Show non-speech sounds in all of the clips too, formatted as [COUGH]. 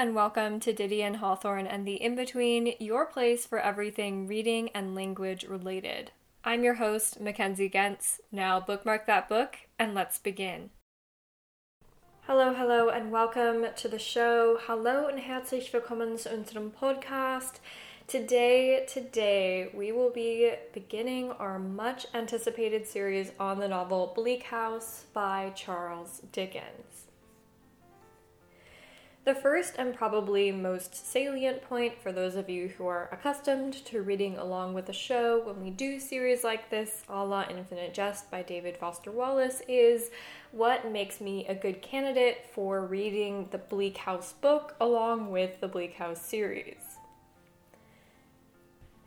And welcome to Didion and Hawthorne and the In Between, your place for everything reading and language related. I'm your host, Mackenzie Gentz. Now bookmark that book and let's begin. Hello, hello, and welcome to the show. Hallo und herzlich willkommen zu unserem Podcast. Today, today, we will be beginning our much anticipated series on the novel Bleak House by Charles Dickens. The first and probably most salient point for those of you who are accustomed to reading along with the show when we do series like this, a la Infinite Jest by David Foster Wallace, is what makes me a good candidate for reading the Bleak House book along with the Bleak House series.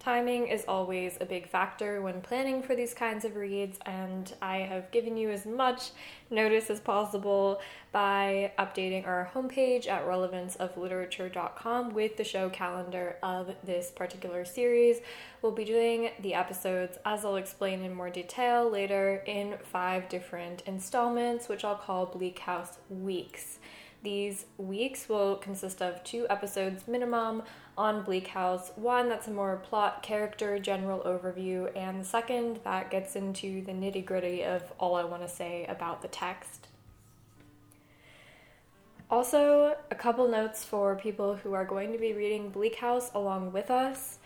Timing is always a big factor when planning for these kinds of reads, and I have given you as much notice as possible by updating our homepage at relevanceofliterature.com with the show calendar of this particular series. We'll be doing the episodes, as I'll explain in more detail later, in five different installments, which I'll call Bleak House Weeks. These weeks will consist of two episodes minimum on Bleak House. One that's a more plot, character, general overview, and the second that gets into the nitty gritty of all I want to say about the text. Also, a couple notes for people who are going to be reading Bleak House along with us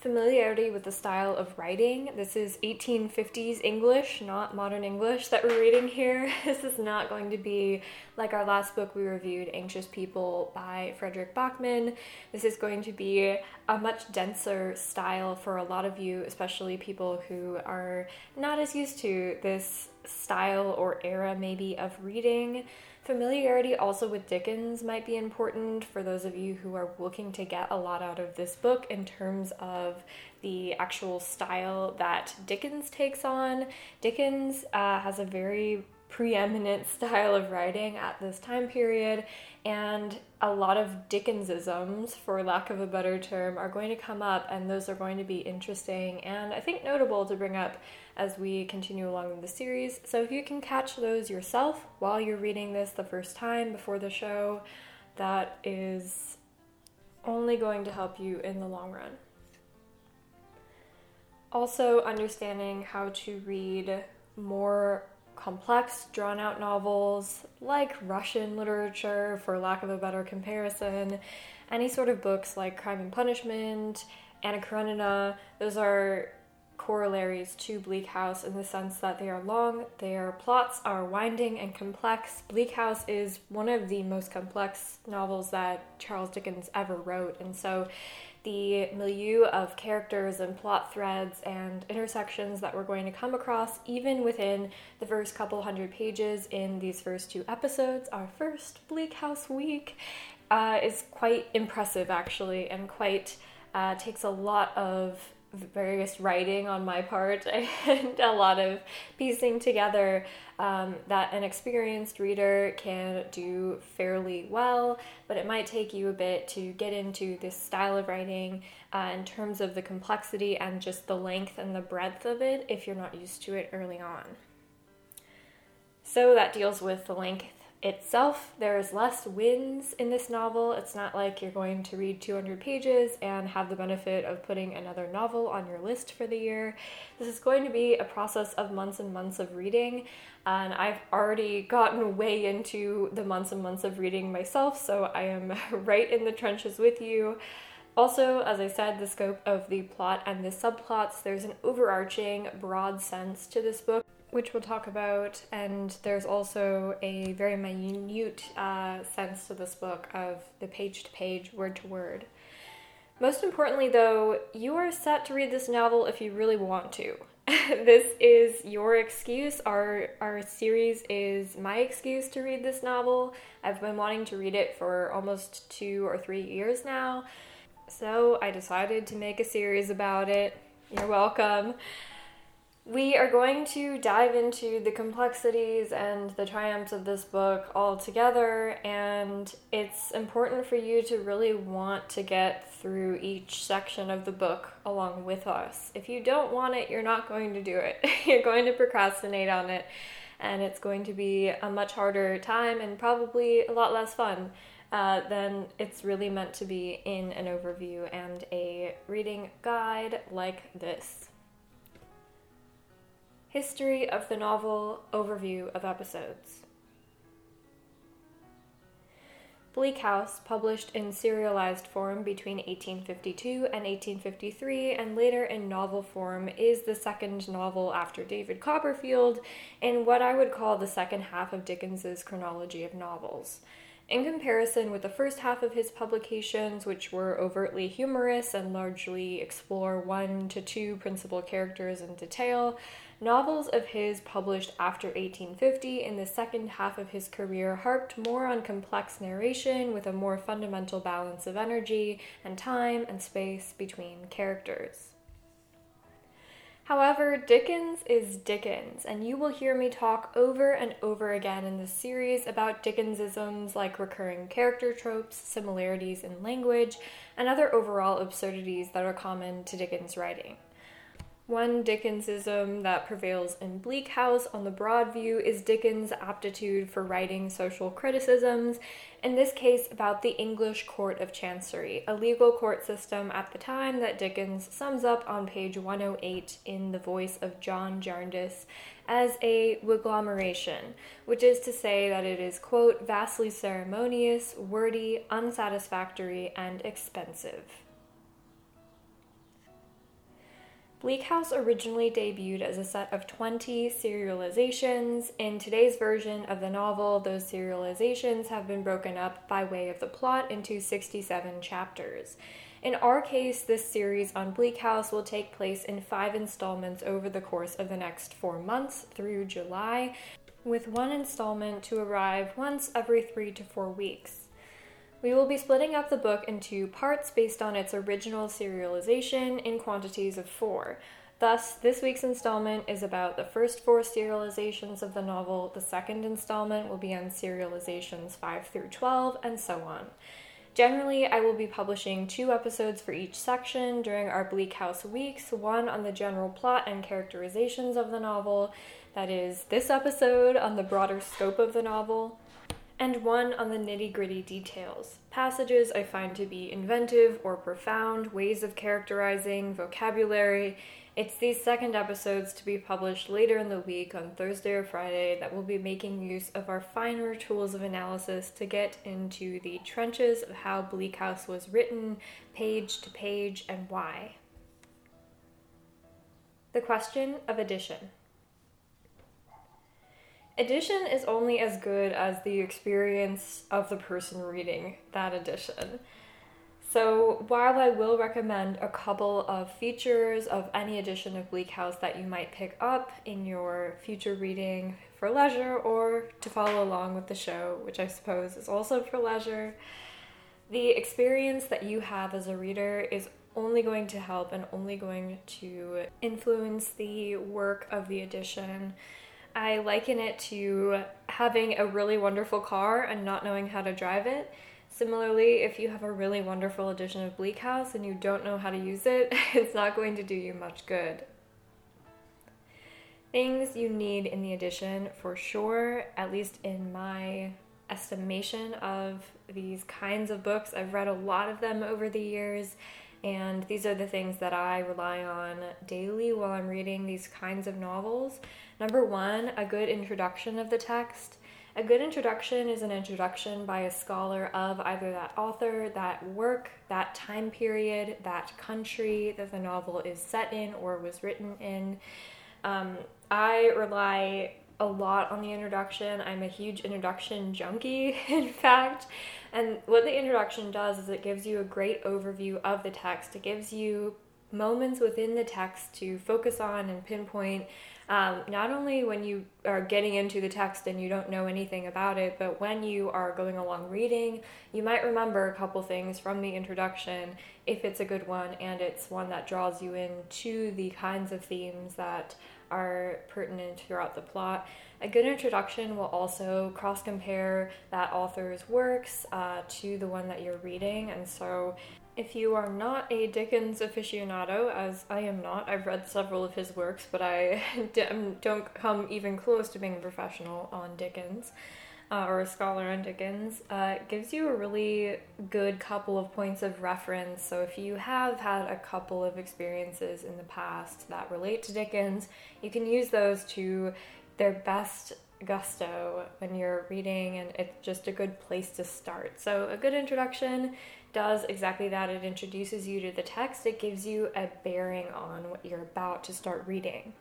familiarity with the style of writing. This is 1850s English, not modern English that we're reading here. [LAUGHS] This is not going to be like our last book we reviewed, Anxious People by Frederick Backman. This is going to be a much denser style for a lot of you, especially people who are not as used to this style or era maybe of reading. Familiarity also with Dickens might be important for those of you who are looking to get a lot out of this book in terms of the actual style that Dickens takes on. Dickens uh, has a very preeminent [LAUGHS] style of writing at this time period, and a lot of Dickensisms, for lack of a better term, are going to come up, and those are going to be interesting and I think notable to bring up as we continue along in the series. So if you can catch those yourself while you're reading this the first time before the show, that is only going to help you in the long run. Also, understanding how to read more complex, drawn out novels like Russian literature, for lack of a better comparison, any sort of books like Crime and Punishment, Anna Karenina, those are corollaries to Bleak House in the sense that they are long, their plots are winding and complex. Bleak House is one of the most complex novels that Charles Dickens ever wrote, and so the milieu of characters and plot threads and intersections that we're going to come across, even within the first couple hundred pages in these first two episodes, our first Bleak House week, uh, is quite impressive actually, and quite uh, takes a lot of various writing on my part [LAUGHS] and a lot of piecing together um, that an experienced reader can do fairly well, but it might take you a bit to get into this style of writing uh, in terms of the complexity and just the length and the breadth of it if you're not used to it early on. So that deals with the length itself. There's less wins in this novel. It's not like you're going to read 200 pages and have the benefit of putting another novel on your list for the year. This is going to be a process of months and months of reading, and I've already gotten way into the months and months of reading myself, so I am [LAUGHS] right in the trenches with you. Also, as I said, the scope of the plot and the subplots, there's an overarching broad sense to this book which we'll talk about, and there's also a very minute uh, sense to this book of the page to page, word to word. Most importantly, though, you are set to read this novel if you really want to. [LAUGHS] this is your excuse. Our our series is my excuse to read this novel. I've been wanting to read it for almost 2 or 3 years now. So, I decided to make a series about it. You're welcome. We are going to dive into the complexities and the triumphs of this book all together, and it's important for you to really want to get through each section of the book along with us. If you don't want it, you're not going to do it. [LAUGHS] you're going to procrastinate on it, and it's going to be a much harder time and probably a lot less fun uh, it's really meant to be in an overview and a reading guide like this. History of the novel, overview of episodes. Bleak House, published in serialized form between 1852 and 1853 and later in novel form, is the second novel after David Copperfield in what I would call the second half of Dickens's chronology of novels. In comparison with the first half of his publications, which were overtly humorous and largely explore one to two principal characters in detail, novels of his published after 1850 in the second half of his career harped more on complex narration with a more fundamental balance of energy and time and space between characters. However, Dickens is Dickens, and you will hear me talk over and over again in this series about Dickensisms like recurring character tropes, similarities in language, and other overall absurdities that are common to Dickens' writing. One Dickensism that prevails in Bleak House on the broad view is Dickens' aptitude for writing social criticisms, in this case about the English Court of Chancery, a legal court system at the time that Dickens sums up on page 108 in the voice of John Jarndyce as a wiglomeration, which is to say that it is, quote, vastly ceremonious, wordy, unsatisfactory, and expensive. Bleak House originally debuted as a set of 20 serializations. In today's version of the novel, those serializations have been broken up by way of the plot into 67 chapters. In our case, this series on Bleak House will take place in five installments over the course of the next four months through July, with one installment to arrive once every three to four weeks. We will be splitting up the book into parts based on its original serialization in quantities of four. Thus, this week's installment is about the first four serializations of the novel, the second installment will be on serializations 5 through 12, and so on. Generally, I will be publishing two episodes for each section during our Bleak House weeks one on the general plot and characterizations of the novel, that is, this episode on the broader scope of the novel, and one on the nitty gritty details. Passages I find to be inventive or profound, ways of characterizing, vocabulary. It's these second episodes to be published later in the week on Thursday or Friday that will be making use of our finer tools of analysis to get into the trenches of how Bleak House was written, page to page, and why. The question of edition. Edition is only as good as the experience of the person reading that edition. So, while I will recommend a couple of features of any edition of Bleak House that you might pick up in your future reading for leisure or to follow along with the show, which I suppose is also for leisure, the experience that you have as a reader is only going to help and only going to influence the work of the edition I liken it to having a really wonderful car and not knowing how to drive it. Similarly, if you have a really wonderful edition of Bleak House and you don't know how to use it, [LAUGHS] it's not going to do you much good. Things you need in the edition for sure, at least in my estimation of these kinds of books. I've read a lot of them over the years, and these are the things that I rely on daily while I'm reading these kinds of novels. Number one, a good introduction of the text. A good introduction is an introduction by a scholar of either that author, that work, that time period, that country that the novel is set in or was written in. Um, I rely a lot on the introduction. I'm a huge introduction junkie, [LAUGHS] in fact. And what the introduction does is it gives you a great overview of the text. It gives you moments within the text to focus on and pinpoint um, not only when you are getting into the text and you don't know anything about it, but when you are going along reading, you might remember a couple things from the introduction if it's a good one and it's one that draws you into the kinds of themes that are pertinent throughout the plot. A good introduction will also cross compare that author's works uh, to the one that you're reading, and so if you are not a Dickens aficionado, as I am not, I've read several of his works, but I [LAUGHS] don't come even close to being a professional on Dickens. Uh, or a scholar on Dickens, uh, gives you a really good couple of points of reference. So if you have had a couple of experiences in the past that relate to Dickens, you can use those to their best gusto when you're reading, and it's just a good place to start. So a good introduction does exactly that. It introduces you to the text, it gives you a bearing on what you're about to start reading.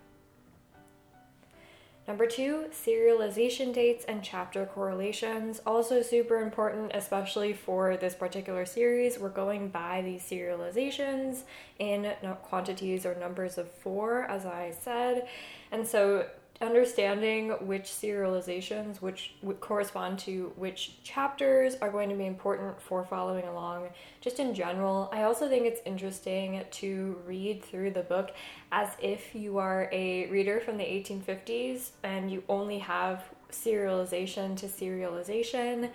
Number two, serialization dates and chapter correlations. Also, super important, especially for this particular series. We're going by these serializations in quantities or numbers of four, as I said. And so, understanding which serializations which correspond to which chapters are going to be important for following along just in general. I also think it's interesting to read through the book as if you are a reader from the 1850s and you only have serialization to serialization.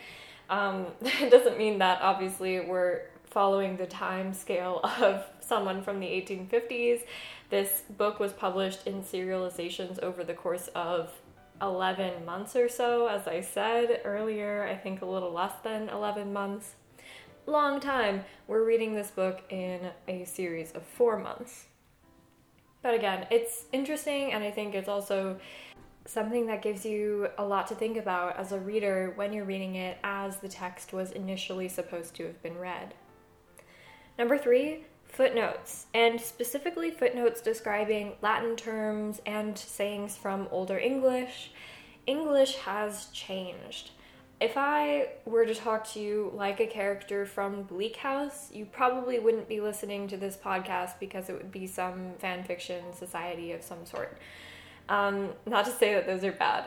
Um, [LAUGHS] it doesn't mean that obviously we're following the time scale of someone from the 1850s this book was published in serializations over the course of 11 months or so, as I said earlier, I think a little less than 11 months. Long time. We're reading this book in a series of four months. But again, it's interesting, and I think it's also something that gives you a lot to think about as a reader when you're reading it as the text was initially supposed to have been read. Number three, footnotes, and specifically footnotes describing Latin terms and sayings from Older English. English has changed. If I were to talk to you like a character from Bleak House, you probably wouldn't be listening to this podcast because it would be some fan fiction society of some sort. Um, not to say that those are bad.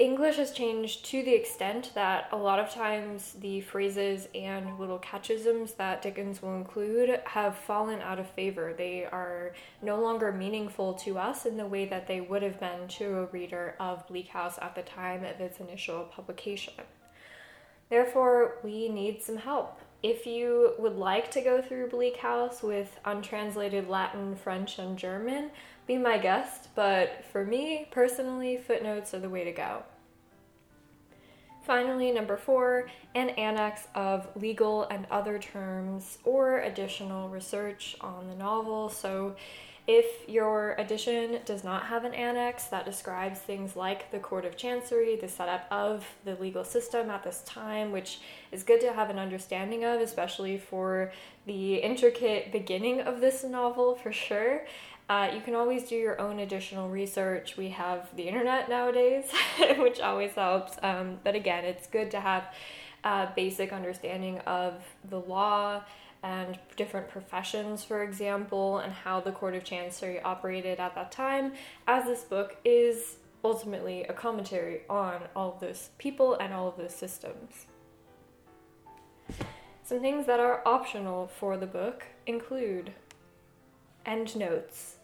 English has changed to the extent that a lot of times the phrases and little catchisms that Dickens will include have fallen out of favor. They are no longer meaningful to us in the way that they would have been to a reader of Bleak House at the time of its initial publication. Therefore, we need some help. If you would like to go through Bleak House with untranslated Latin, French, and German, be my guest, but for me personally, footnotes are the way to go. Finally, number four, an annex of legal and other terms or additional research on the novel. So, if your edition does not have an annex that describes things like the Court of Chancery, the setup of the legal system at this time, which is good to have an understanding of, especially for the intricate beginning of this novel for sure, uh, you can always do your own additional research. We have the internet nowadays, [LAUGHS] which always helps. Um, but again, it's good to have a basic understanding of the law and different professions, for example, and how the Court of Chancery operated at that time, as this book is ultimately a commentary on all of those people and all of those systems. Some things that are optional for the book include endnotes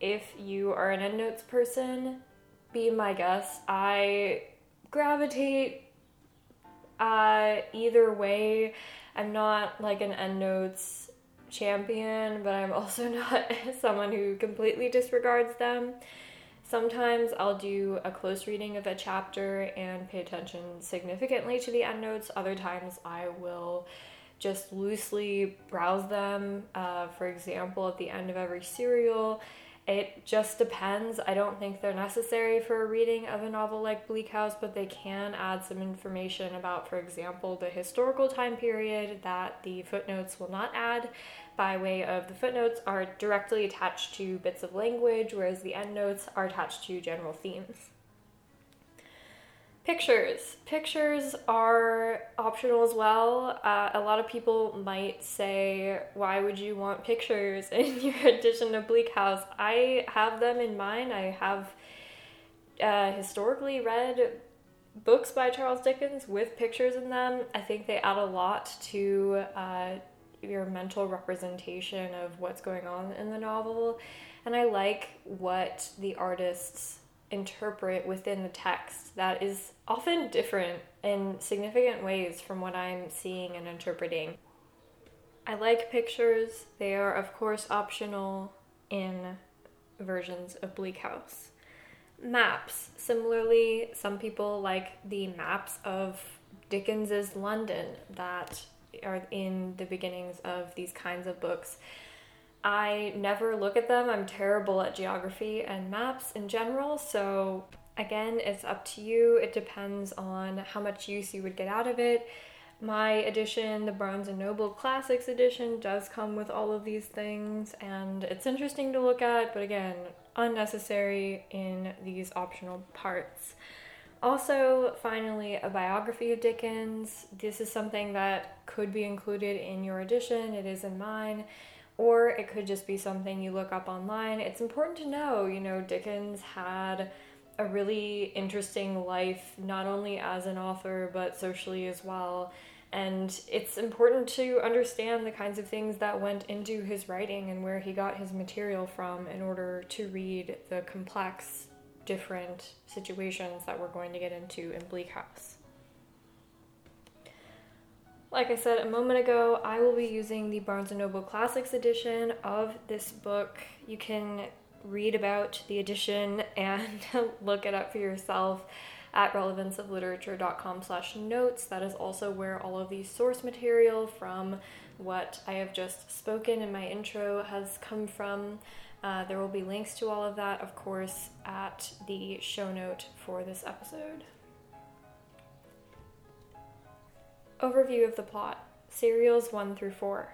if you are an endnotes person, be my guest. I gravitate uh, either way. I'm not like an endnotes champion, but I'm also [LAUGHS] not someone who completely disregards them. Sometimes I'll do a close reading of a chapter and pay attention significantly to the endnotes. Other times I will just loosely browse them. Uh, for example, at the end of every serial, it just depends. I don't think they're necessary for a reading of a novel like Bleak House, but they can add some information about, for example, the historical time period that the footnotes will not add by way of the footnotes are directly attached to bits of language, whereas the endnotes are attached to general themes. Pictures. Pictures are optional as well. Uh, a lot of people might say, why would you want pictures in [LAUGHS] your edition of Bleak House? I have them in mind. I have uh, historically read books by Charles Dickens with pictures in them. I think they add a lot to uh, your mental representation of what's going on in the novel. And I like what the artists interpret within the text that is often different in significant ways from what I'm seeing and interpreting. I like pictures, they are, of course, optional in versions of Bleak House. Maps. Similarly, some people like the maps of Dickens's London that are in the beginnings of these kinds of books. I never look at them. I'm terrible at geography and maps in general, so again, it's up to you. It depends on how much use you would get out of it. My edition, the Barnes and Noble Classics edition, does come with all of these things, and it's interesting to look at, but again, unnecessary in these optional parts. Also, finally, a biography of Dickens. This is something that could be included in your edition, it is in mine or it could just be something you look up online. It's important to know, you know, Dickens had a really interesting life, not only as an author, but socially as well. And it's important to understand the kinds of things that went into his writing and where he got his material from in order to read the complex, different situations that we're going to get into in Bleak House. Like I said a moment ago, I will be using the Barnes & Noble Classics edition of this book. You can read about the edition and [LAUGHS] look it up for yourself at relevanceofliterature.com slash notes. That is also where all of the source material from what I have just spoken in my intro has come from. Uh, there will be links to all of that, of course, at the show note for this episode. Overview of the plot Serials 1 through 4.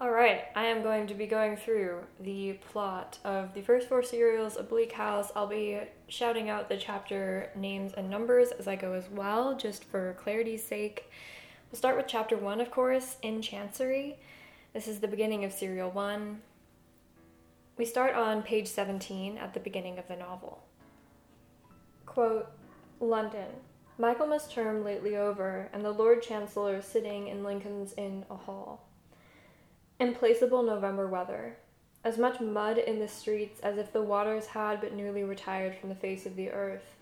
Alright, I am going to be going through the plot of the first four serials Bleak House. I'll be shouting out the chapter names and numbers as I go as well, just for clarity's sake. We'll start with chapter 1, of course, in Chancery. This is the beginning of serial 1. We start on page 17 at the beginning of the novel. Quote London, Michaelmas term lately over, and the Lord Chancellor sitting in Lincoln's Inn hall. Implacable November weather. As much mud in the streets as if the waters had but newly retired from the face of the earth,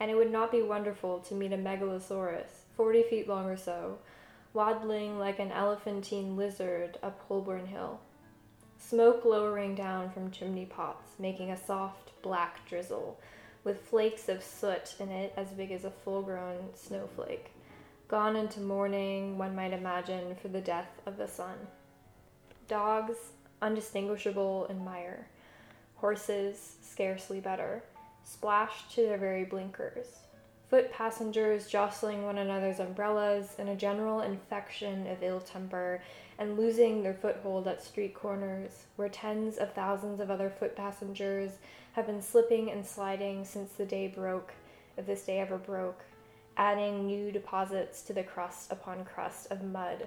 and it would not be wonderful to meet a megalosaurus, forty feet long or so, waddling like an elephantine lizard up Holborn Hill. Smoke lowering down from chimney pots, making a soft black drizzle with flakes of soot in it as big as a full grown snowflake, gone into mourning, one might imagine, for the death of the sun. Dogs, undistinguishable in mire. Horses, scarcely better, splashed to their very blinkers. Foot passengers jostling one another's umbrellas in a general infection of ill temper and losing their foothold at street corners, where tens of thousands of other foot passengers have been slipping and sliding since the day broke, if this day ever broke, adding new deposits to the crust upon crust of mud,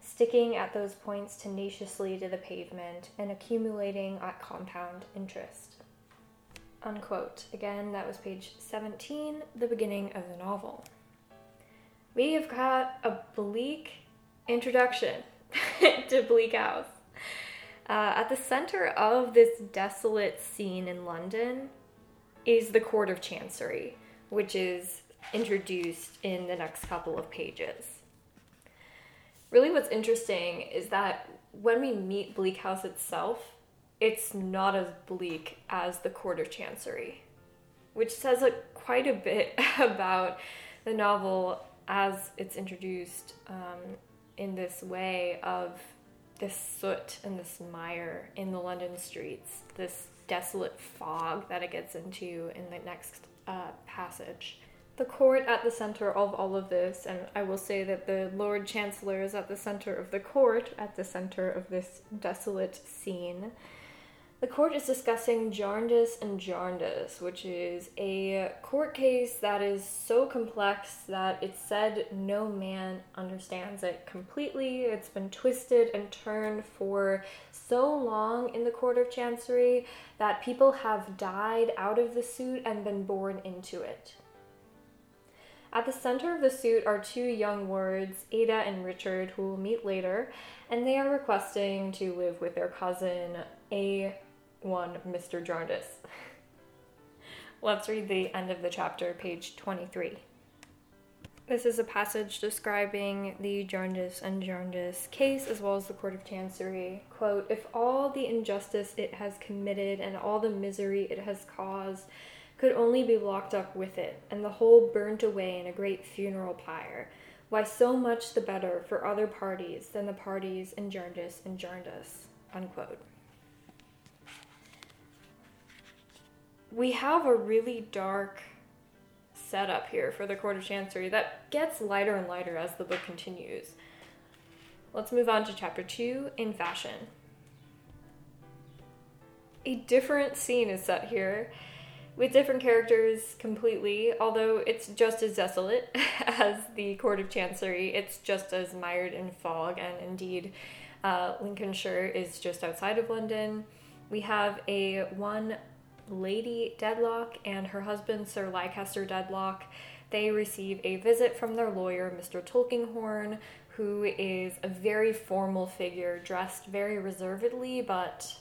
sticking at those points tenaciously to the pavement and accumulating at compound interest. Unquote. Again, that was page 17, the beginning of the novel. We have got a bleak introduction [LAUGHS] to Bleak House. Uh, at the center of this desolate scene in London is the Court of Chancery, which is introduced in the next couple of pages. Really, what's interesting is that when we meet Bleak House itself, it's not as bleak as the Court of Chancery, which says a, quite a bit [LAUGHS] about the novel as it's introduced um, in this way of this soot and this mire in the London streets, this desolate fog that it gets into in the next uh, passage. The court at the center of all of this, and I will say that the Lord Chancellor is at the center of the court, at the center of this desolate scene. The court is discussing Jarndyce and Jarndyce, which is a court case that is so complex that it's said no man understands it completely. It's been twisted and turned for so long in the Court of Chancery that people have died out of the suit and been born into it. At the center of the suit are two young wards, Ada and Richard, who will meet later, and they are requesting to live with their cousin, A one Mr. Jarndyce. Let's read the end of the chapter, page 23. This is a passage describing the Jarndyce and Jarndyce case as well as the Court of Chancery. Quote If all the injustice it has committed and all the misery it has caused could only be locked up with it, and the whole burnt away in a great funeral pyre, why so much the better for other parties than the parties in Jarndyce and Jarndyce. Unquote. We have a really dark setup here for the Court of Chancery that gets lighter and lighter as the book continues. Let's move on to chapter 2 in fashion. A different scene is set here with different characters completely, although it's just as desolate [LAUGHS] as the Court of Chancery. It's just as mired in fog, and indeed, uh, Lincolnshire is just outside of London. We have a one Lady Dedlock and her husband, Sir Leicester Dedlock. They receive a visit from their lawyer, Mr. Tulkinghorn, who is a very formal figure, dressed very reservedly but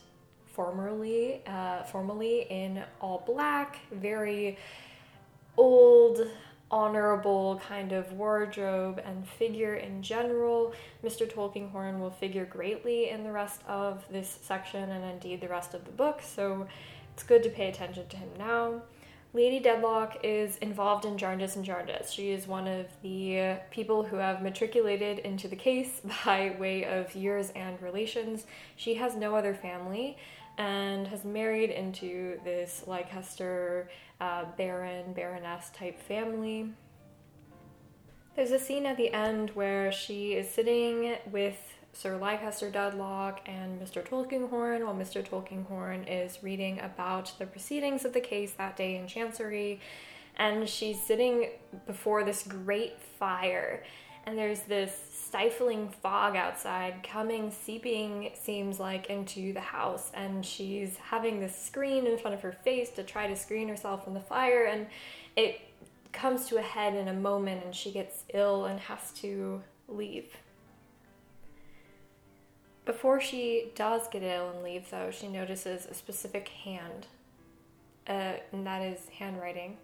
formally, uh, formally in all black, very old, honorable kind of wardrobe and figure in general. Mr. Tulkinghorn will figure greatly in the rest of this section and indeed the rest of the book. So it's good to pay attention to him now. Lady Dedlock is involved in Jarndyce and Jarndyce. She is one of the people who have matriculated into the case [LAUGHS] by way of years and relations. She has no other family and has married into this Leicester uh, baron, baroness type family. There's a scene at the end where she is sitting with Sir Leicester Dedlock and Mr. Tulkinghorn, while Mr. Tulkinghorn is reading about the proceedings of the case that day in Chancery. And she's sitting before this great fire, and there's this stifling fog outside coming, seeping, seems like, into the house. And she's having this screen in front of her face to try to screen herself from the fire, and it comes to a head in a moment, and she gets ill and has to leave. Before she does get ill and leave, though, she notices a specific hand, uh, and that is handwriting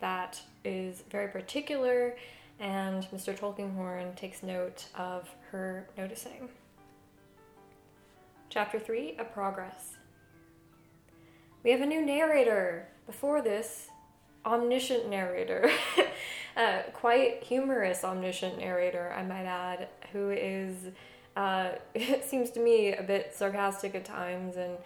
that is very particular, and Mr. Tulkinghorn takes note of her noticing. Chapter 3 A Progress. We have a new narrator. Before this, omniscient narrator. [LAUGHS] uh, quite humorous omniscient narrator, I might add, who is uh, [LAUGHS] it seems to me a bit sarcastic at times and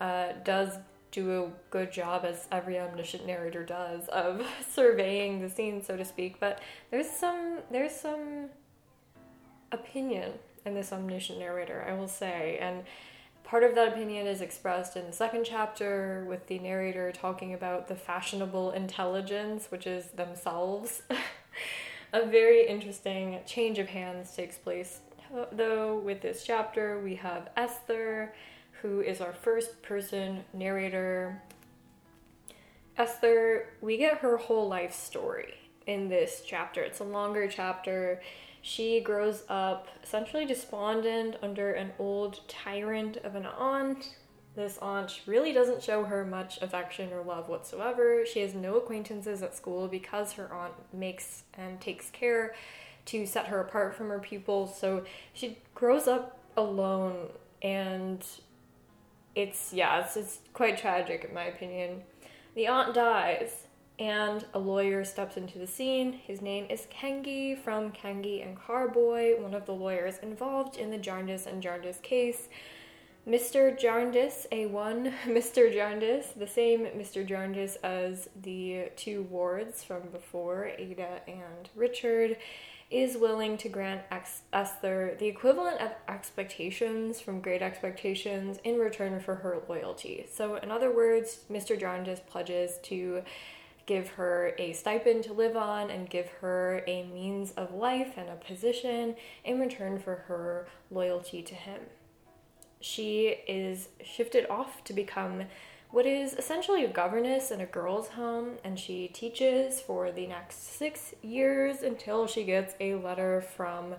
uh, does do a good job as every omniscient narrator does of [LAUGHS] surveying the scene so to speak. But there's some there's some opinion in this omniscient narrator i will say. And part of that opinion is expressed in the second chapter with the narrator talking about the fashionable intelligence which is themselves. [LAUGHS] A very interesting change of hands takes place though, with this chapter, we have Esther, who is our first person narrator. Esther, we get her whole life story in this chapter. It's a longer chapter. She grows up essentially despondent under an old tyrant of an aunt. This aunt really doesn't show her much affection or love whatsoever. She has no acquaintances at school because her aunt makes and takes care to set her apart from her pupils. So she grows up alone, and it's yeah, it's, it's quite tragic in my opinion. The aunt dies, and a lawyer steps into the scene. His name is Kenge from Kenge and Carboy, one of the lawyers involved in the Jarndyce and Jarndyce case. Mr. Jarndyce, A1, [LAUGHS] Mr. Jarndyce, the same Mr. Jarndyce as the two wards from before, Ada and Richard, is willing to grant Esther the equivalent of expectations from Great Expectations in return for her loyalty. So, in other words, Mr. Jarndyce pledges to give her a stipend to live on and give her a means of life and a position in return for her loyalty to him. She is shifted off to become what is essentially a governess in a girls' home, and she teaches for the next six years until she gets a letter from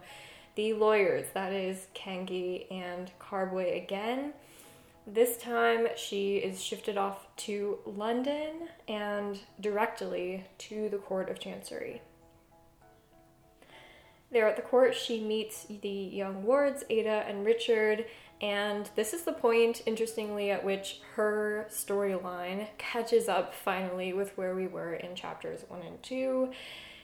the lawyers that is, Kenge and Carboy again. This time she is shifted off to London and directly to the Court of Chancery. There at the court, she meets the young wards, Ada and Richard, and this is the point, interestingly, at which her storyline catches up finally with where we were in chapters one and two.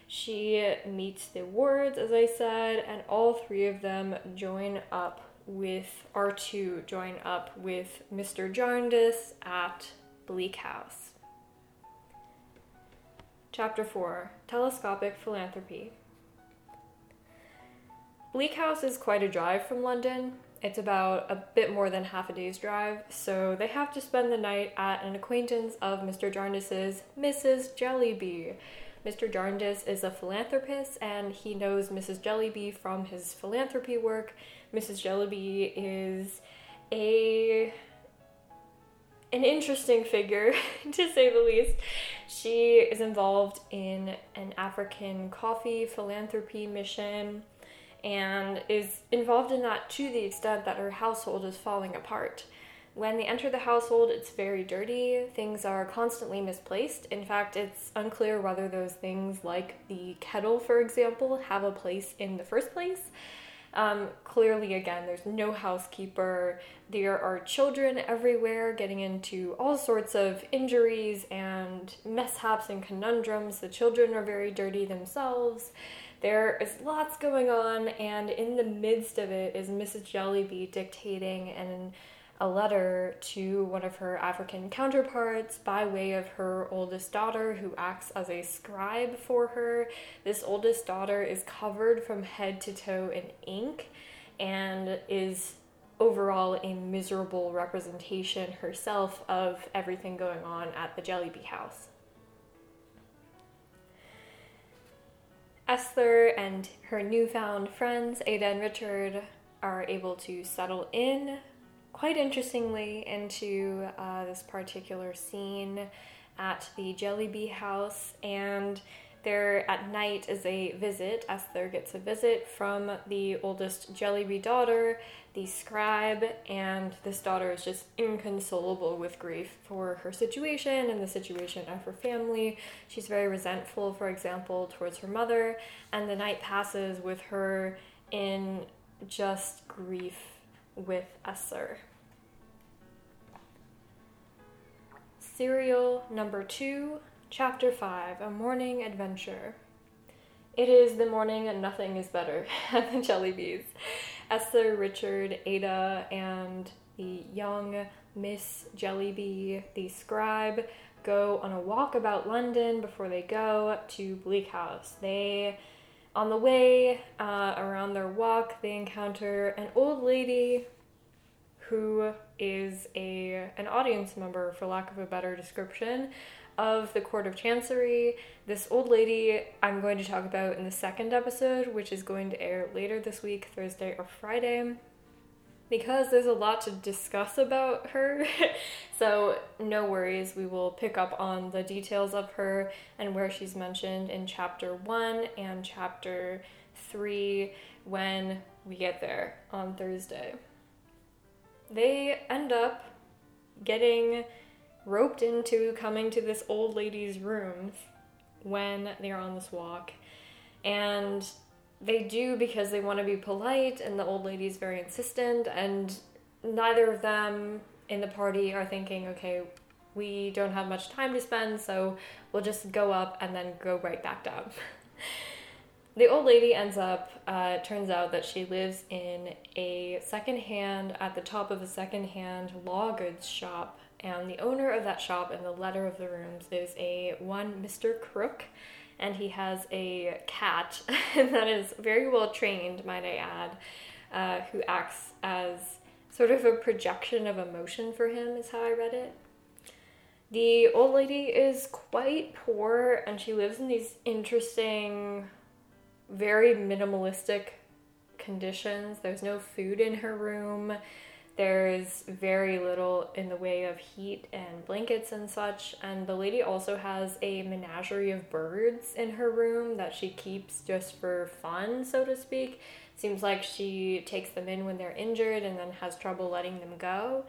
She meets the wards, as I said, and all three of them join up with R2, join up with Mr. Jarndyce at Bleak House. Chapter 4 Telescopic Philanthropy. Bleak House is quite a drive from London. It's about a bit more than half a day's drive, so they have to spend the night at an acquaintance of Mr. Jarndyce's, Mrs. Jellyby. Mr. Jarndyce is a philanthropist and he knows Mrs. Jellyby from his philanthropy work. Mrs. Jellyby is a an interesting figure [LAUGHS] to say the least. She is involved in an African coffee philanthropy mission and is involved in that to the extent that her household is falling apart. When they enter the household, it's very dirty. Things are constantly misplaced. In fact, it's unclear whether those things, like the kettle, for example, have a place in the first place. Um, clearly, again, there's no housekeeper. There are children everywhere getting into all sorts of injuries and mishaps and conundrums. The children are very dirty themselves. There is lots going on, and in the midst of it is Mrs. Jellyby dictating and a letter to one of her African counterparts by way of her oldest daughter, who acts as a scribe for her. This oldest daughter is covered from head to toe in ink and is overall a miserable representation herself of everything going on at the Jellyby house. Esther and her newfound friends, Ada and Richard, are able to settle in quite interestingly into uh, this particular scene at the Jellyby house, and there at night is a visit. Esther gets a visit from the oldest Jellyby daughter, the scribe, and this daughter is just inconsolable with grief for her situation and the situation of her family. She's very resentful, for example, towards her mother, and the night passes with her in just grief with Esther. Serial number two Chapter 5 A Morning Adventure. It is the morning and nothing is better [LAUGHS] at the Jellybys. Esther, Richard, Ada, and the young Miss Jellyby, the scribe, go on a walk about London before they go to Bleak House. They, on the way uh, around their walk, they encounter an old lady who is a an audience member, for lack of a better description, of the Court of Chancery. This old lady I'm going to talk about in the second episode, which is going to air later this week, Thursday or Friday. Because there's a lot to discuss about her, [LAUGHS] so no worries, we will pick up on the details of her and where she's mentioned in chapter 1 and chapter 3 when we get there on Thursday. They end up getting roped into coming to this old lady's room when they're on this walk. And they do because they want to be polite, and the old lady's very insistent, and neither of them in the party are thinking, okay, we don't have much time to spend, so we'll just go up and then go right back down. [LAUGHS] the old lady ends up, uh, turns out that she lives in a secondhand, at the top of a secondhand law goods shop and the owner of that shop in the letter of the rooms is a one Mr. Krook, and he has a cat [LAUGHS] that is very well trained, might I add, uh, who acts as sort of a projection of emotion for him, is how I read it. The old lady is quite poor and she lives in these interesting, very minimalistic conditions. There's no food in her room. There's very little in the way of heat and blankets and such. And the lady also has a menagerie of birds in her room that she keeps just for fun, so to speak. Seems like she takes them in when they're injured and then has trouble letting them go.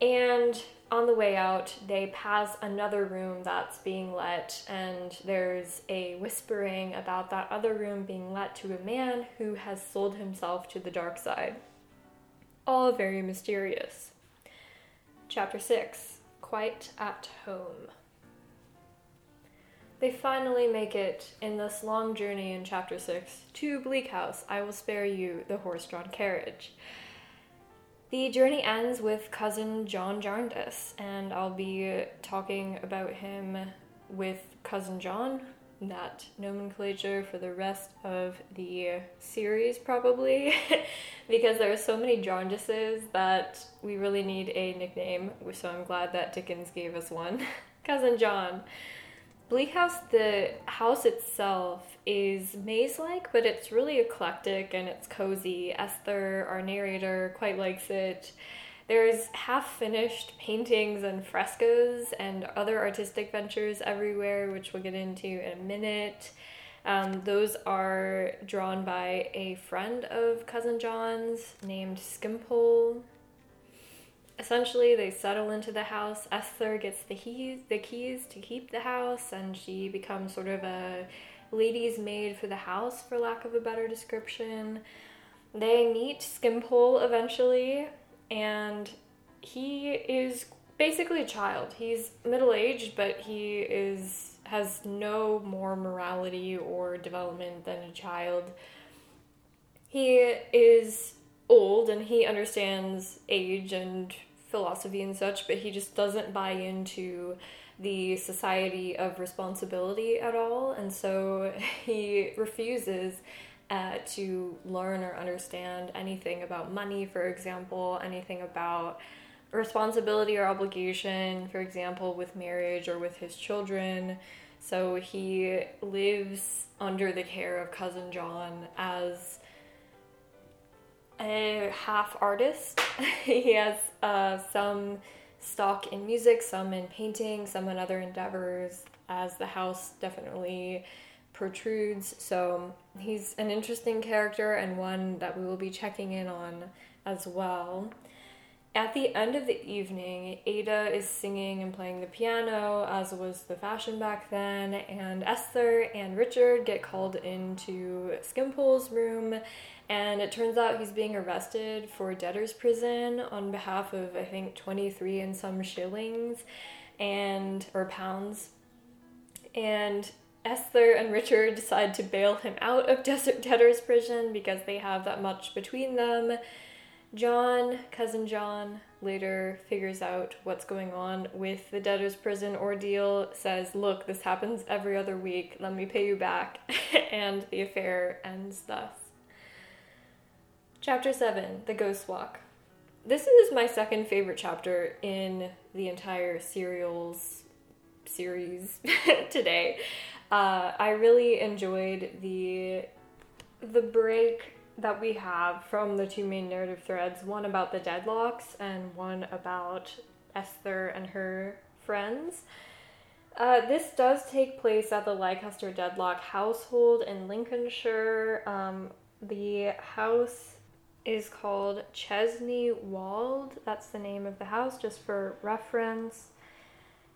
And on the way out, they pass another room that's being let, and there's a whispering about that other room being let to a man who has sold himself to the dark side. All very mysterious. Chapter 6 Quite at Home. They finally make it in this long journey in Chapter 6 to Bleak House. I will spare you the horse drawn carriage. The journey ends with cousin John Jarndyce, and I'll be talking about him with cousin John, that nomenclature for the rest of the series, probably, [LAUGHS] because there are so many Jarndyces that we really need a nickname, so I'm glad that Dickens gave us one. [LAUGHS] cousin John. Bleak House, the house itself is maze like, but it's really eclectic and it's cozy. Esther, our narrator, quite likes it. There's half finished paintings and frescoes and other artistic ventures everywhere, which we'll get into in a minute. Um, those are drawn by a friend of Cousin John's named Skimpole essentially they settle into the house. Esther gets the the keys to keep the house, and she becomes sort of a lady's maid for the house, for lack of a better description. They meet Skimpole eventually, and he is basically a child. He's middle aged, but he is has no more morality or development than a child. He is old and he understands age and philosophy and such, but he just doesn't buy into the society of responsibility at all, and so [LAUGHS] he refuses uh, to learn or understand anything about money, for example, anything about responsibility or obligation, for example, with marriage or with his children. So he lives under the care of cousin John as a half artist. [LAUGHS] he has uh, some stock in music, some in painting, some in other endeavors, as the house definitely protrudes. So he's an interesting character and one that we will be checking in on as well. At the end of the evening, Ada is singing and playing the piano, as was the fashion back then, and Esther and Richard get called into Skimpole's room and it turns out he's being arrested for debtor's prison on behalf of I think 23 and some shillings and or pounds. And Esther and Richard decide to bail him out of desert debtor's prison because they have that much between them. John, cousin John, later figures out what's going on with the debtor's prison ordeal, says, Look, this happens every other week, let me pay you back, [LAUGHS] and the affair ends thus. Chapter 7 The Ghost Walk. This is my second favorite chapter in the entire serials series [LAUGHS] today. Uh, I really enjoyed the the break that we have from the two main narrative threads one about the Dedlocks and one about Esther and her friends. Uh, this does take place at the Leicester Dedlock household in Lincolnshire. Um, the house is called Chesney Wold. That's the name of the house, just for reference.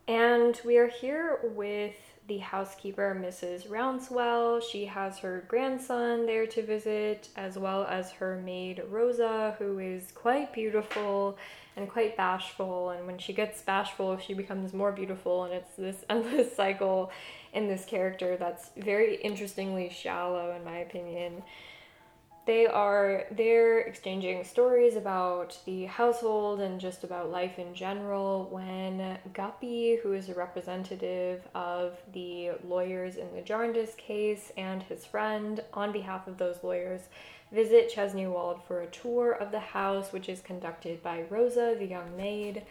And we are here with the housekeeper, Mrs. Rouncewell. She has her grandson there to visit, as well as her maid, Rosa, who is quite beautiful and quite bashful. And when she gets bashful, she becomes more beautiful. And it's this [LAUGHS] endless cycle in this character that's very interestingly shallow, in my opinion they are they're exchanging stories about the household and just about life in general when Guppy, who is a representative of the lawyers in the Jarndyce case, and his friend, on behalf of those lawyers, visit Chesney Wold for a tour of the house, which is conducted by Rosa, the young maid.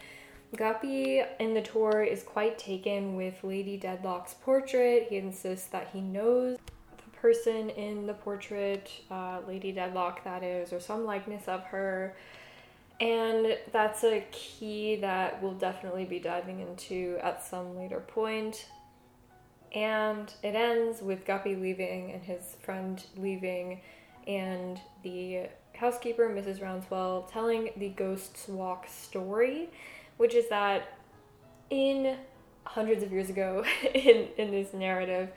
Guppy in the tour is quite taken with Lady Dedlock's portrait. He insists that he knows person in the portrait, uh, Lady Dedlock, that is, or some likeness of her. And that's a key that we'll definitely be diving into at some later point. And it ends with Guppy leaving and his friend leaving, and the housekeeper, Mrs. Rouncewell, telling the Ghost's Walk story, which is that in hundreds of years ago [LAUGHS] in, in this narrative,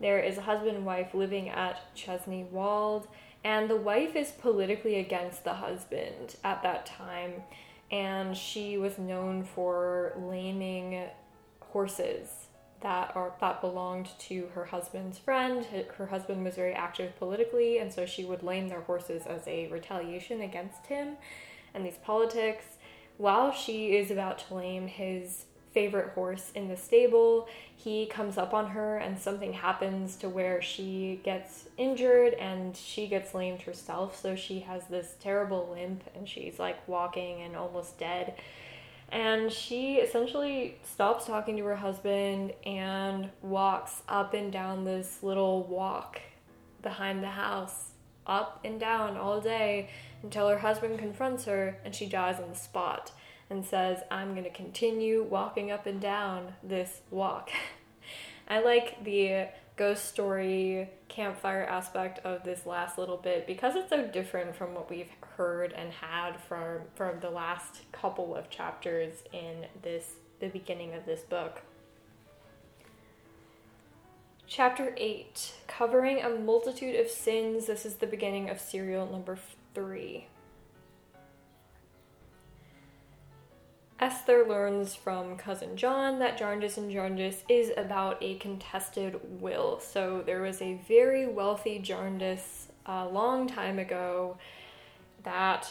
there is a husband and wife living at Chesney Wold, and the wife is politically against the husband at that time, and she was known for laming horses that are that belonged to her husband's friend. Her husband was very active politically, and so she would lame their horses as a retaliation against him and these politics. While she is about to lame his favorite horse in the stable. He comes up on her, and something happens to where she gets injured and she gets lamed herself. So she has this terrible limp and she's like walking and almost dead. And she essentially stops talking to her husband and walks up and down this little walk behind the house, up and down all day until her husband confronts her and she dies on the spot and says, I'm going to continue walking up and down this walk. [LAUGHS] I like the ghost story campfire aspect of this last little bit because it's so different from what we've heard and had from from the last couple of chapters in this the beginning of this book. Chapter 8 Covering a multitude of sins. This is the beginning of serial number 3. Esther learns from cousin John that Jarndyce and Jarndyce is about a contested will. So there was a very wealthy Jarndyce a long time ago that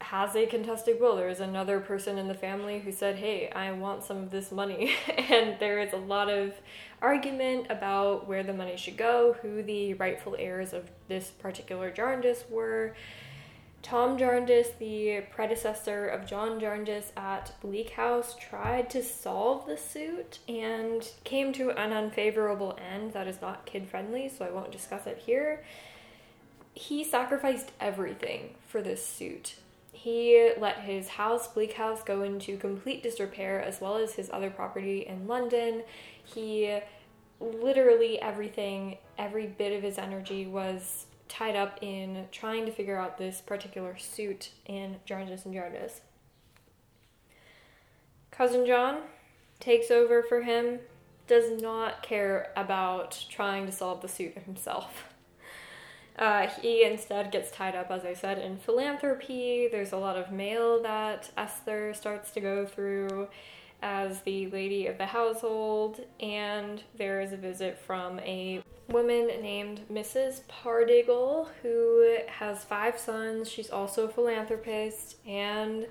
has a contested will. There is another person in the family who said, Hey, I want some of this money. [LAUGHS] and there is a lot of argument about where the money should go, who the rightful heirs of this particular Jarndyce were. Tom Jarndyce, the predecessor of John Jarndyce at Bleak House, tried to solve the suit and came to an unfavorable end that is not kid friendly, so I won't discuss it here. He sacrificed everything for this suit. He let his house, Bleak House, go into complete disrepair as well as his other property in London. He literally everything, every bit of his energy was tied up in trying to figure out this particular suit in Jarndyce and Jarndyce. Cousin John takes over for him, does not care about trying to solve the suit himself. [LAUGHS] Uh, he instead gets tied up, as I said, in philanthropy. There's a lot of mail that Esther starts to go through as the lady of the household, and there is a visit from a woman named Mrs. Pardiggle who has five sons. She's also a philanthropist, and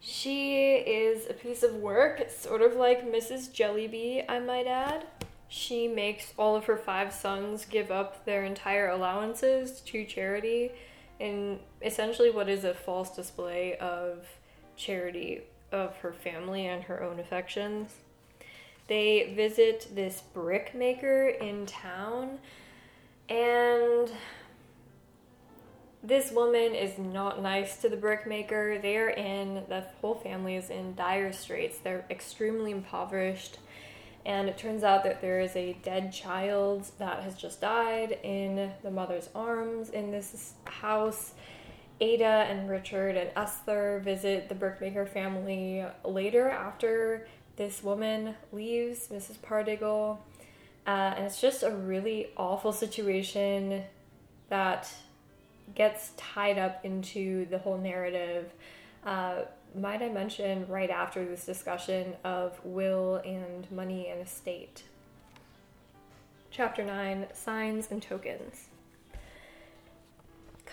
she is a piece of work, sort of like Mrs. Jellyby, I might add. She makes all of her five sons give up their entire allowances to charity in essentially what is a false display of charity of her family and her own affections. They visit this brick maker in town, and this woman is not nice to the brickmaker. They are in, the whole family is in dire straits. They're extremely impoverished. And it turns out that there is a dead child that has just died in the mother's arms in this house. Ada and Richard and Esther visit the brickmaker family later after this woman leaves, Mrs. Pardiggle. Uh, and it's just a really awful situation that gets tied up into the whole narrative. Uh, might I mention right after this discussion of will and money and estate? Chapter 9 Signs and Tokens.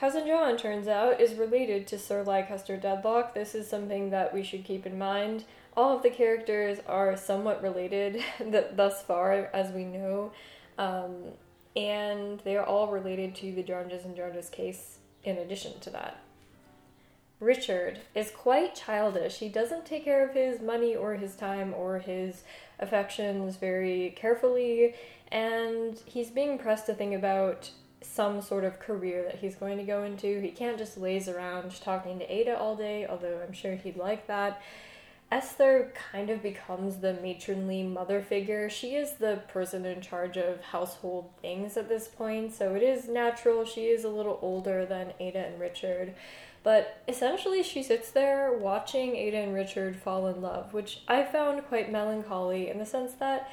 Cousin John, turns out, is related to Sir Leicester Dedlock. This is something that we should keep in mind. All of the characters are somewhat related [LAUGHS] thus far, as we know, um, and they are all related to the Jarndyce and Jarndyce case in addition to that. Richard is quite childish. He doesn't take care of his money or his time or his affections very carefully, and he's being pressed to think about some sort of career that he's going to go into. He can't just laze around talking to Ada all day, although I'm sure he'd like that. Esther kind of becomes the matronly mother figure. She is the person in charge of household things at this point, so it is natural. She is a little older than Ada and Richard, But essentially, she sits there watching Ada and Richard fall in love, which I found quite melancholy in the sense that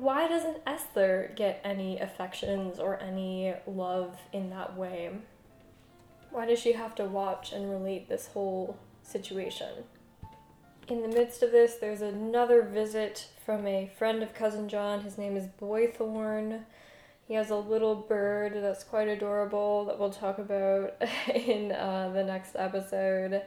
why doesn't Esther get any affections or any love in that way? Why does she have to watch and relate this whole situation? In the midst of this, there's another visit from a friend of Cousin John. His name is Boythorn. He has a little bird that's quite adorable that we'll talk about [LAUGHS] in uh, the next episode.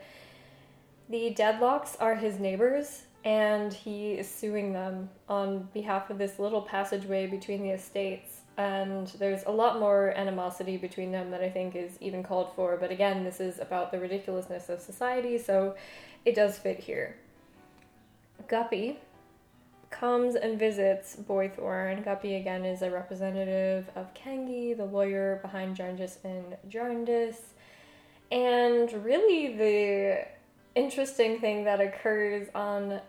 The Dedlocks are his neighbors, and he is suing them on behalf of this little passageway between the estates. And there's a lot more animosity between them that I think is even called for. But again, this is about the ridiculousness of society, so it does fit here. Guppy, comes and visits Boythorn. Guppy again is a representative of Kenge, the lawyer behind Jarndyce and Jarndyce. And really, the interesting thing that occurs on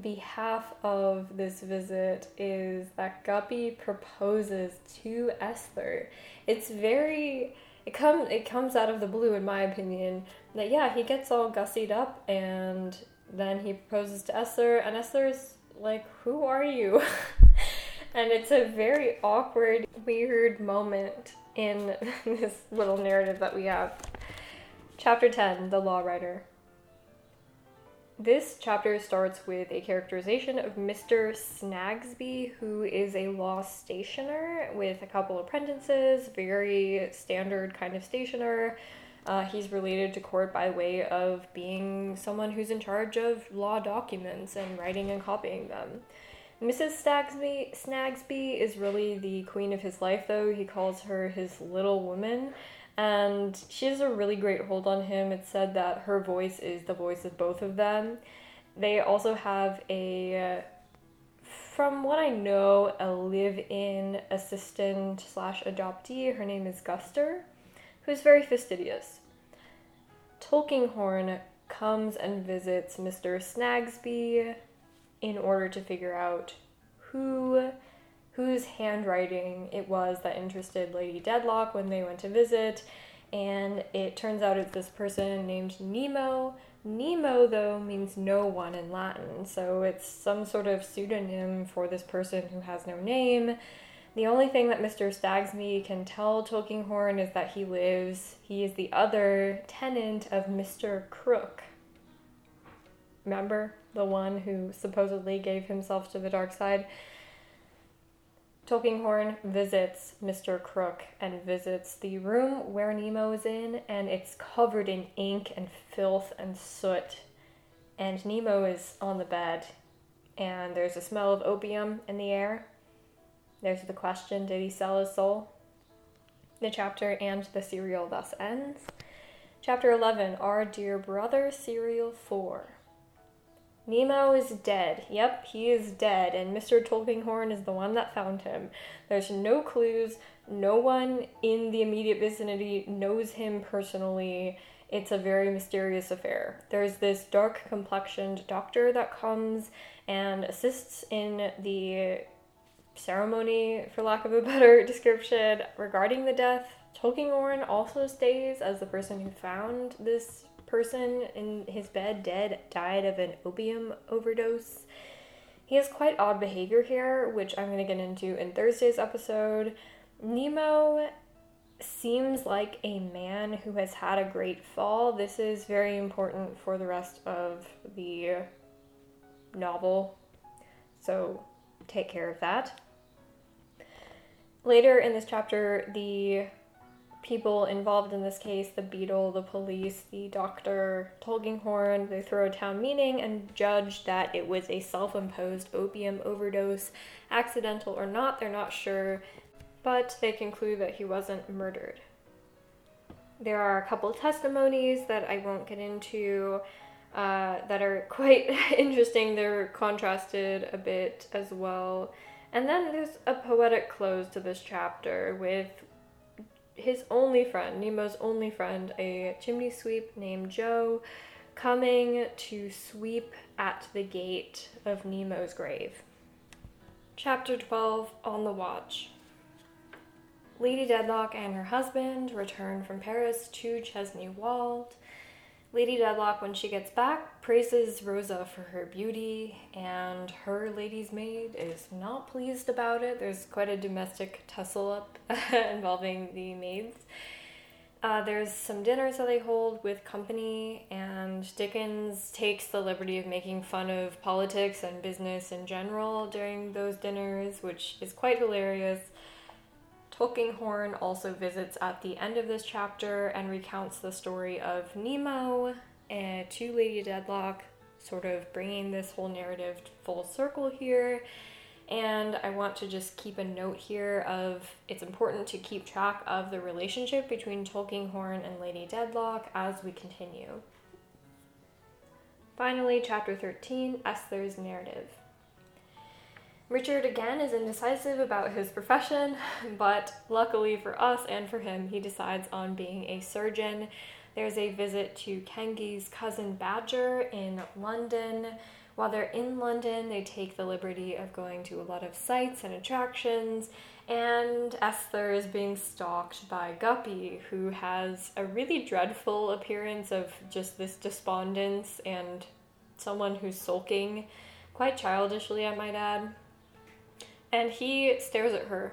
behalf of this visit is that Guppy proposes to Esther. It's very it comes it comes out of the blue in my opinion that yeah he gets all gussied up and then he proposes to Esther and Esther's like, who are you? [LAUGHS] and it's a very awkward, weird moment in [LAUGHS] this little narrative that we have. Chapter 10 The Law Writer. This chapter starts with a characterization of Mr. Snagsby, who is a law stationer with a couple apprentices, very standard kind of stationer. Uh, he's related to court by way of being someone who's in charge of law documents and writing and copying them. Mrs. Snagsby, Snagsby is really the queen of his life, though. He calls her his little woman, and she has a really great hold on him. It's said that her voice is the voice of both of them. They also have a, from what I know, a live in assistant slash adoptee. Her name is Guster who's very fastidious. Tulkinghorn comes and visits Mr. Snagsby in order to figure out who whose handwriting it was that interested Lady Dedlock when they went to visit, and it turns out it's this person named Nemo. Nemo, though, means no one in Latin, so it's some sort of pseudonym for this person who has no name. The only thing that Mr. Snagsby can tell Tulkinghorn is that he lives, he is the other tenant of Mr. Krook. Remember? The one who supposedly gave himself to the dark side? Tulkinghorn visits Mr. Krook and visits the room where Nemo is in, and it's covered in ink and filth and soot. And Nemo is on the bed, and there's a smell of opium in the air. There's the question Did he sell his soul? The chapter and the serial thus ends. Chapter 11 Our Dear Brother, Serial 4. Nemo is dead. Yep, he is dead, and Mr. Tulkinghorn is the one that found him. There's no clues. No one in the immediate vicinity knows him personally. It's a very mysterious affair. There's this dark complexioned doctor that comes and assists in the ceremony, for lack of a [LAUGHS] better description, regarding the death. Tulkinghorn also stays as the person who found this person in his bed dead died of an opium overdose. He has quite odd behavior here, which I'm going to get into in Thursday's episode. Nemo seems like a man who has had a great fall. This is very important for the rest of the novel, so take care of that. Later in this chapter, the people involved in this case the beadle, the police, the doctor, Tulkinghorn they throw a town meeting and judge that it was a self imposed opium overdose, accidental or not, they're not sure, but they conclude that he wasn't murdered. There are a couple testimonies that I won't get into. Uh, that are [LAUGHS] quite interesting. They're contrasted a bit as well. And then there's a poetic close to this chapter with his only friend, Nemo's only friend, a chimney sweep named Jo, coming to sweep at the gate of Nemo's grave. Chapter 12 On the Watch. Lady Dedlock and her husband return from Paris to Chesney Wold. Lady Dedlock, when she gets back, praises Rosa for her beauty, and her lady's maid is not pleased about it. There's quite a domestic tussle up [LAUGHS] involving the maids. Uh, there's some dinners that they hold with company, and Dickens takes the liberty of making fun of politics and business in general during those dinners, which is quite hilarious. Tulkinghorn also visits at the end of this chapter and recounts the story of Nemo and to Lady Dedlock, sort of bringing this whole narrative full circle here. And I want to just keep a note here of it's important to keep track of the relationship between Tulkinghorn and Lady Dedlock as we continue. Finally, chapter 13 Esther's narrative. Richard again is indecisive about his profession, [LAUGHS] but luckily for us and for him, he decides on being a surgeon. There's a visit to Kenge's cousin Badger in London. While they're in London, they take the liberty of going to a lot of sites and attractions, and Esther is being stalked by Guppy, who has a really dreadful appearance of just this despondence and someone who's sulking, quite childishly, I might add. And he stares at her.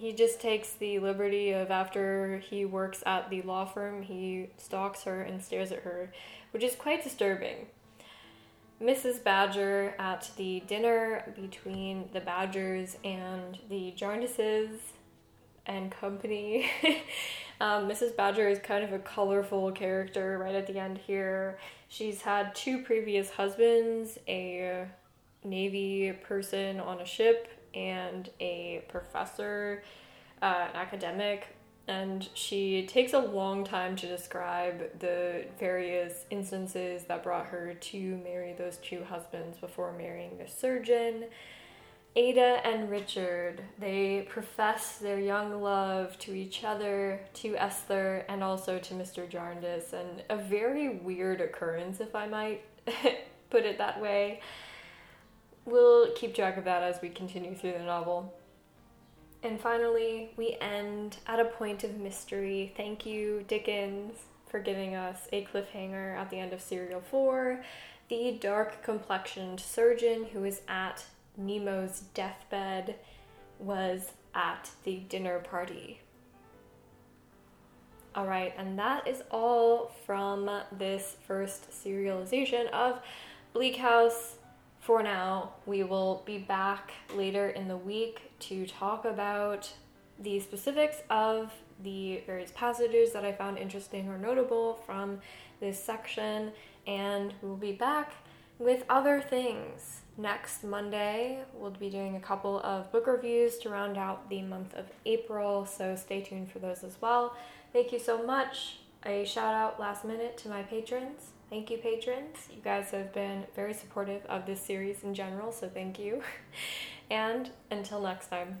He just takes the liberty of after he works at the law firm, he stalks her and stares at her, which is quite disturbing. Mrs. Badger at the dinner between the Badgers and the Jarndyces and company. [LAUGHS] um, Mrs. Badger is kind of a colorful character right at the end here. She's had two previous husbands, a Navy person on a ship and a professor, uh, an academic, and she takes a long time to describe the various instances that brought her to marry those two husbands before marrying the surgeon. Ada and Richard, they profess their young love to each other, to Esther, and also to Mr. Jarndyce, and a very weird occurrence, if I might [LAUGHS] put it that way we'll keep track of that as we continue through the novel. And finally, we end at a point of mystery. Thank you, Dickens, for giving us a cliffhanger at the end of Serial 4. The dark complexioned surgeon who is at Nemo's deathbed was at the dinner party. All right, and that is all from this first serialization of Bleak House for now, we will be back later in the week to talk about the specifics of the various passages that I found interesting or notable from this section, and we'll be back with other things. Next Monday, we'll be doing a couple of book reviews to round out the month of April, so stay tuned for those as well. Thank you so much. A shout out last minute to my patrons. Thank you, patrons. You guys have been very supportive of this series in general, so thank you. [LAUGHS] and until next time.